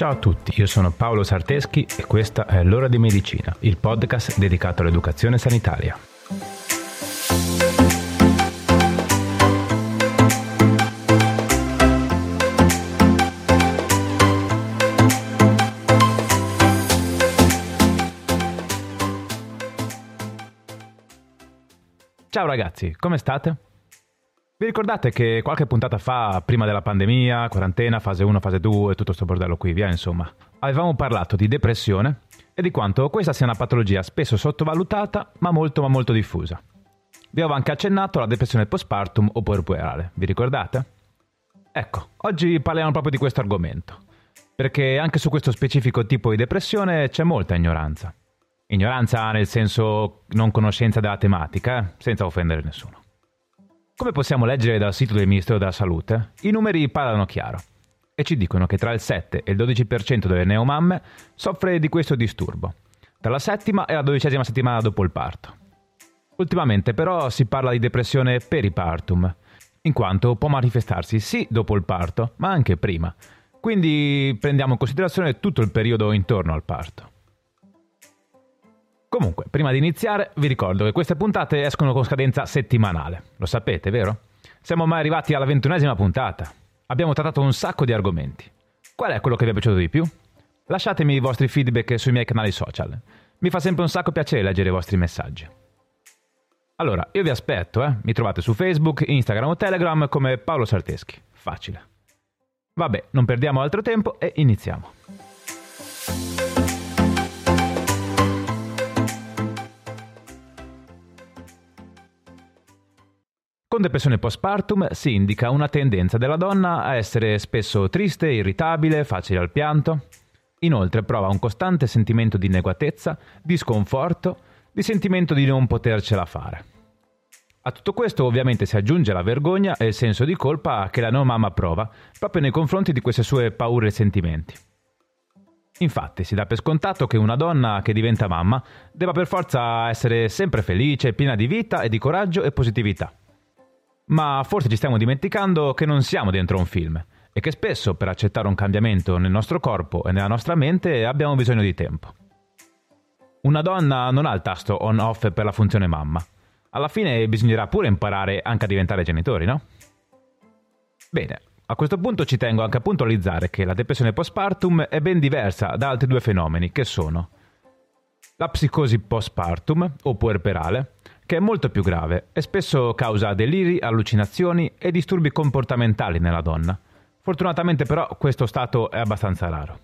Ciao a tutti, io sono Paolo Sarteschi e questa è L'ora di medicina, il podcast dedicato all'educazione sanitaria. Ciao ragazzi, come state? Vi ricordate che qualche puntata fa, prima della pandemia, quarantena, fase 1, fase 2 e tutto questo bordello qui, via insomma, avevamo parlato di depressione e di quanto questa sia una patologia spesso sottovalutata ma molto ma molto diffusa. Vi avevo anche accennato alla depressione postpartum o puerperale, vi ricordate? Ecco, oggi parliamo proprio di questo argomento, perché anche su questo specifico tipo di depressione c'è molta ignoranza. Ignoranza nel senso non conoscenza della tematica, eh? senza offendere nessuno. Come possiamo leggere dal sito del Ministero della Salute, i numeri parlano chiaro e ci dicono che tra il 7 e il 12% delle neomamme soffre di questo disturbo, dalla settima e la dodicesima settimana dopo il parto. Ultimamente però si parla di depressione peripartum, in quanto può manifestarsi sì dopo il parto, ma anche prima. Quindi prendiamo in considerazione tutto il periodo intorno al parto. Comunque, prima di iniziare, vi ricordo che queste puntate escono con scadenza settimanale. Lo sapete, vero? Siamo mai arrivati alla ventunesima puntata. Abbiamo trattato un sacco di argomenti. Qual è quello che vi è piaciuto di più? Lasciatemi i vostri feedback sui miei canali social. Mi fa sempre un sacco piacere leggere i vostri messaggi. Allora, io vi aspetto, eh? Mi trovate su Facebook, Instagram o Telegram come Paolo Sarteschi. Facile. Vabbè, non perdiamo altro tempo e iniziamo. Con depressione postpartum si indica una tendenza della donna a essere spesso triste, irritabile, facile al pianto. Inoltre prova un costante sentimento di inadeguatezza, di sconforto, di sentimento di non potercela fare. A tutto questo ovviamente si aggiunge la vergogna e il senso di colpa che la mamma prova proprio nei confronti di queste sue paure e sentimenti. Infatti si dà per scontato che una donna che diventa mamma debba per forza essere sempre felice, piena di vita e di coraggio e positività. Ma forse ci stiamo dimenticando che non siamo dentro un film e che spesso per accettare un cambiamento nel nostro corpo e nella nostra mente abbiamo bisogno di tempo. Una donna non ha il tasto on-off per la funzione mamma. Alla fine bisognerà pure imparare anche a diventare genitori, no? Bene, a questo punto ci tengo anche a puntualizzare che la depressione postpartum è ben diversa da altri due fenomeni che sono la psicosi postpartum o puerperale che è molto più grave e spesso causa deliri, allucinazioni e disturbi comportamentali nella donna. Fortunatamente però questo stato è abbastanza raro.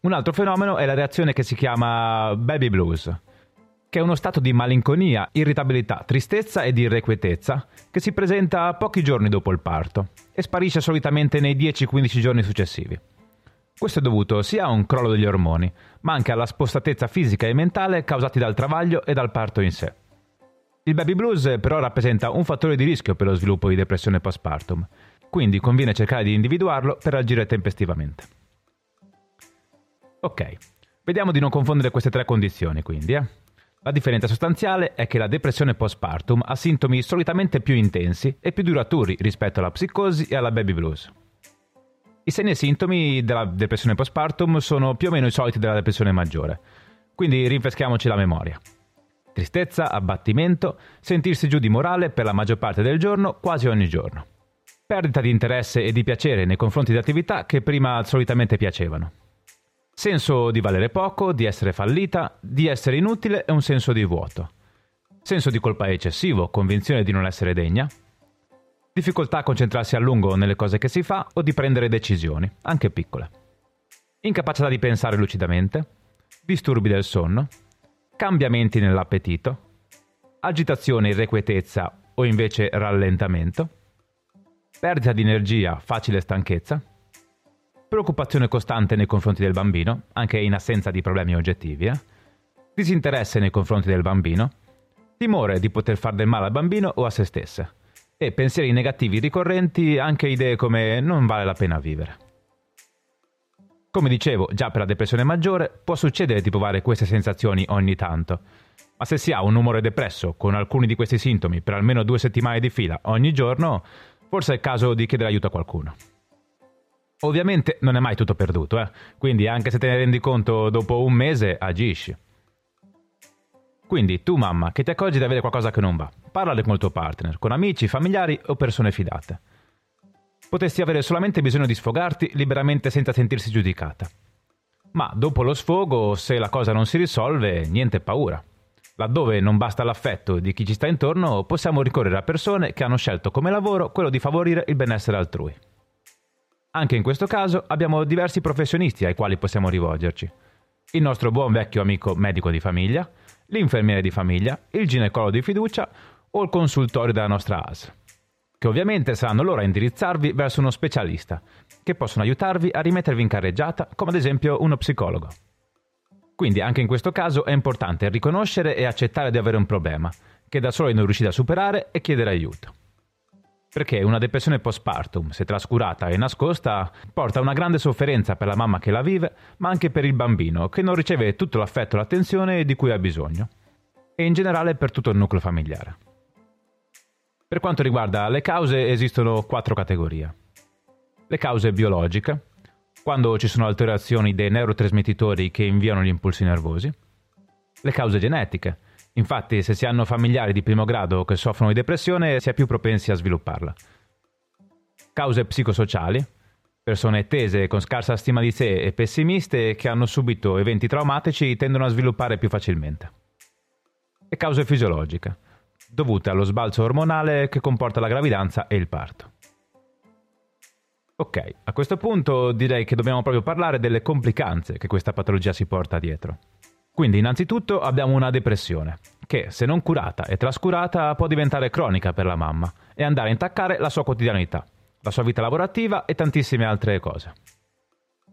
Un altro fenomeno è la reazione che si chiama baby blues, che è uno stato di malinconia, irritabilità, tristezza ed irrequietezza che si presenta pochi giorni dopo il parto e sparisce solitamente nei 10-15 giorni successivi. Questo è dovuto sia a un crollo degli ormoni, ma anche alla spostatezza fisica e mentale causati dal travaglio e dal parto in sé. Il baby blues però rappresenta un fattore di rischio per lo sviluppo di depressione postpartum, quindi conviene cercare di individuarlo per agire tempestivamente. Ok, vediamo di non confondere queste tre condizioni quindi. Eh? La differenza sostanziale è che la depressione postpartum ha sintomi solitamente più intensi e più duraturi rispetto alla psicosi e alla baby blues. I segni e sintomi della depressione postpartum sono più o meno i soliti della depressione maggiore, quindi rinfreschiamoci la memoria. Tristezza, abbattimento, sentirsi giù di morale per la maggior parte del giorno, quasi ogni giorno. Perdita di interesse e di piacere nei confronti di attività che prima solitamente piacevano. Senso di valere poco, di essere fallita, di essere inutile e un senso di vuoto. Senso di colpa eccessivo, convinzione di non essere degna. Difficoltà a concentrarsi a lungo nelle cose che si fa o di prendere decisioni, anche piccole. Incapacità di pensare lucidamente. Disturbi del sonno cambiamenti nell'appetito, agitazione, irrequietezza o invece rallentamento, perdita di energia, facile stanchezza, preoccupazione costante nei confronti del bambino, anche in assenza di problemi oggettivi, eh? disinteresse nei confronti del bambino, timore di poter far del male al bambino o a se stesse, e pensieri negativi ricorrenti, anche idee come non vale la pena vivere. Come dicevo, già per la depressione maggiore può succedere di provare queste sensazioni ogni tanto, ma se si ha un umore depresso con alcuni di questi sintomi per almeno due settimane di fila ogni giorno, forse è il caso di chiedere aiuto a qualcuno. Ovviamente non è mai tutto perduto, eh? quindi anche se te ne rendi conto dopo un mese, agisci. Quindi tu mamma, che ti accorgi di avere qualcosa che non va, parlane con il tuo partner, con amici, familiari o persone fidate. Potresti avere solamente bisogno di sfogarti liberamente senza sentirsi giudicata. Ma dopo lo sfogo, se la cosa non si risolve, niente paura. Laddove non basta l'affetto di chi ci sta intorno, possiamo ricorrere a persone che hanno scelto come lavoro quello di favorire il benessere altrui. Anche in questo caso abbiamo diversi professionisti ai quali possiamo rivolgerci. Il nostro buon vecchio amico medico di famiglia, l'infermiere di famiglia, il ginecologo di fiducia o il consultorio della nostra AS, che ovviamente saranno loro a indirizzarvi verso uno specialista, che possono aiutarvi a rimettervi in carreggiata, come ad esempio uno psicologo. Quindi anche in questo caso è importante riconoscere e accettare di avere un problema, che da soli non riuscite a superare e chiedere aiuto. Perché una depressione postpartum, se trascurata e nascosta, porta a una grande sofferenza per la mamma che la vive, ma anche per il bambino, che non riceve tutto l'affetto e l'attenzione di cui ha bisogno. E in generale per tutto il nucleo familiare. Per quanto riguarda le cause, esistono quattro categorie. Le cause biologiche, quando ci sono alterazioni dei neurotrasmettitori che inviano gli impulsi nervosi. Le cause genetiche, Infatti, se si hanno familiari di primo grado che soffrono di depressione, si è più propensi a svilupparla. Cause psicosociali. Persone tese con scarsa stima di sé e pessimiste che hanno subito eventi traumatici tendono a sviluppare più facilmente. E cause fisiologiche, dovute allo sbalzo ormonale che comporta la gravidanza e il parto. Ok, a questo punto direi che dobbiamo proprio parlare delle complicanze che questa patologia si porta dietro. Quindi innanzitutto abbiamo una depressione, che se non curata e trascurata può diventare cronica per la mamma e andare a intaccare la sua quotidianità, la sua vita lavorativa e tantissime altre cose.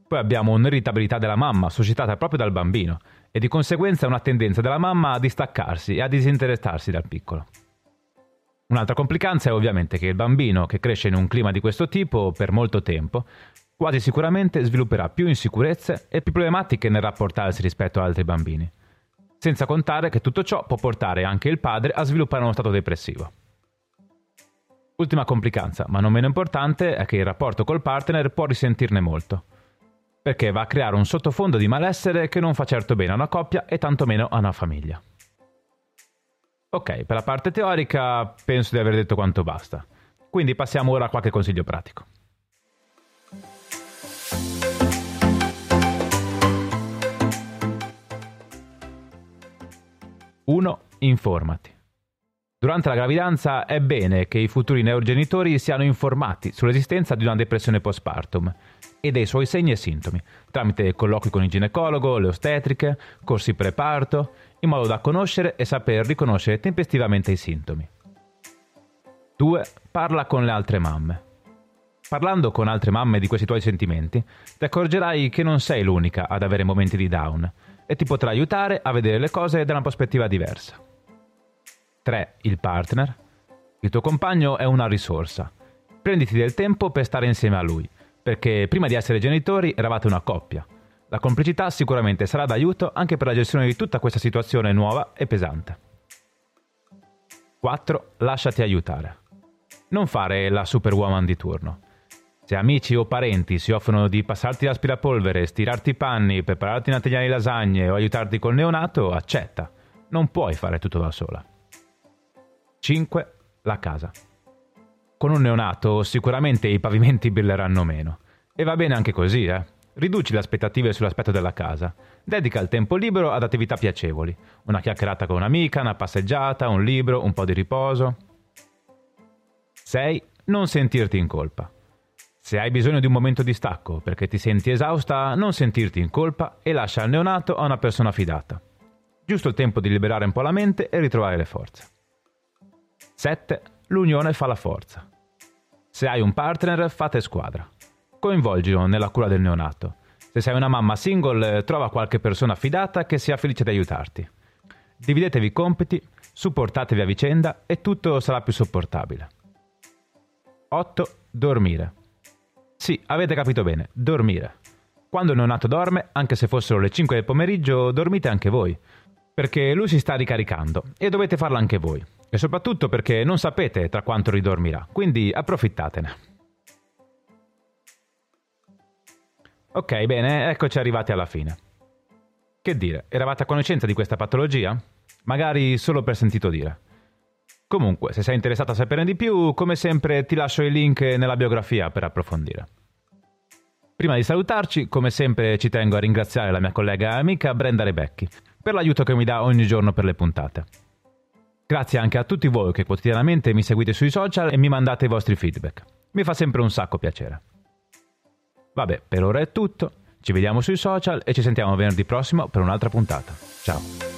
Poi abbiamo un'irritabilità della mamma suscitata proprio dal bambino e di conseguenza una tendenza della mamma a distaccarsi e a disinteressarsi dal piccolo. Un'altra complicanza è ovviamente che il bambino che cresce in un clima di questo tipo per molto tempo quasi sicuramente svilupperà più insicurezze e più problematiche nel rapportarsi rispetto ad altri bambini. Senza contare che tutto ciò può portare anche il padre a sviluppare uno stato depressivo. Ultima complicanza, ma non meno importante, è che il rapporto col partner può risentirne molto, perché va a creare un sottofondo di malessere che non fa certo bene a una coppia e tantomeno a una famiglia. Ok, per la parte teorica penso di aver detto quanto basta, quindi passiamo ora a qualche consiglio pratico. 1. Informati. Durante la gravidanza è bene che i futuri neogenitori siano informati sull'esistenza di una depressione postpartum e dei suoi segni e sintomi, tramite colloqui con il ginecologo, le ostetriche, corsi preparto, in modo da conoscere e saper riconoscere tempestivamente i sintomi. 2. Parla con le altre mamme. Parlando con altre mamme di questi tuoi sentimenti, ti accorgerai che non sei l'unica ad avere momenti di down e ti potrà aiutare a vedere le cose da una prospettiva diversa. 3. Il partner. Il tuo compagno è una risorsa. Prenditi del tempo per stare insieme a lui, perché prima di essere genitori eravate una coppia. La complicità sicuramente sarà d'aiuto anche per la gestione di tutta questa situazione nuova e pesante. 4. Lasciati aiutare. Non fare la superwoman di turno. Se amici o parenti si offrono di passarti l'aspirapolvere, stirarti i panni, prepararti una teglia di lasagne o aiutarti col neonato, accetta. Non puoi fare tutto da sola. 5. La casa. Con un neonato sicuramente i pavimenti brilleranno meno. E va bene anche così, eh. Riduci le aspettative sull'aspetto della casa. Dedica il tempo libero ad attività piacevoli. Una chiacchierata con un'amica, una passeggiata, un libro, un po' di riposo. 6. Non sentirti in colpa. Se hai bisogno di un momento di stacco perché ti senti esausta, non sentirti in colpa e lascia il neonato a una persona fidata. Giusto il tempo di liberare un po' la mente e ritrovare le forze. 7. L'unione fa la forza. Se hai un partner, fate squadra. Coinvolgilo nella cura del neonato. Se sei una mamma single, trova qualche persona fidata che sia felice di aiutarti. Dividetevi i compiti, supportatevi a vicenda e tutto sarà più sopportabile. 8. Dormire. Sì, avete capito bene, dormire. Quando il neonato dorme, anche se fossero le 5 del pomeriggio, dormite anche voi. Perché lui si sta ricaricando e dovete farlo anche voi. E soprattutto perché non sapete tra quanto ridormirà, quindi approfittatene. Ok, bene, eccoci arrivati alla fine. Che dire, eravate a conoscenza di questa patologia? Magari solo per sentito dire. Comunque, se sei interessato a saperne di più, come sempre ti lascio il link nella biografia per approfondire. Prima di salutarci, come sempre ci tengo a ringraziare la mia collega e amica Brenda Rebecchi per l'aiuto che mi dà ogni giorno per le puntate. Grazie anche a tutti voi che quotidianamente mi seguite sui social e mi mandate i vostri feedback. Mi fa sempre un sacco piacere. Vabbè, per ora è tutto. Ci vediamo sui social e ci sentiamo venerdì prossimo per un'altra puntata. Ciao!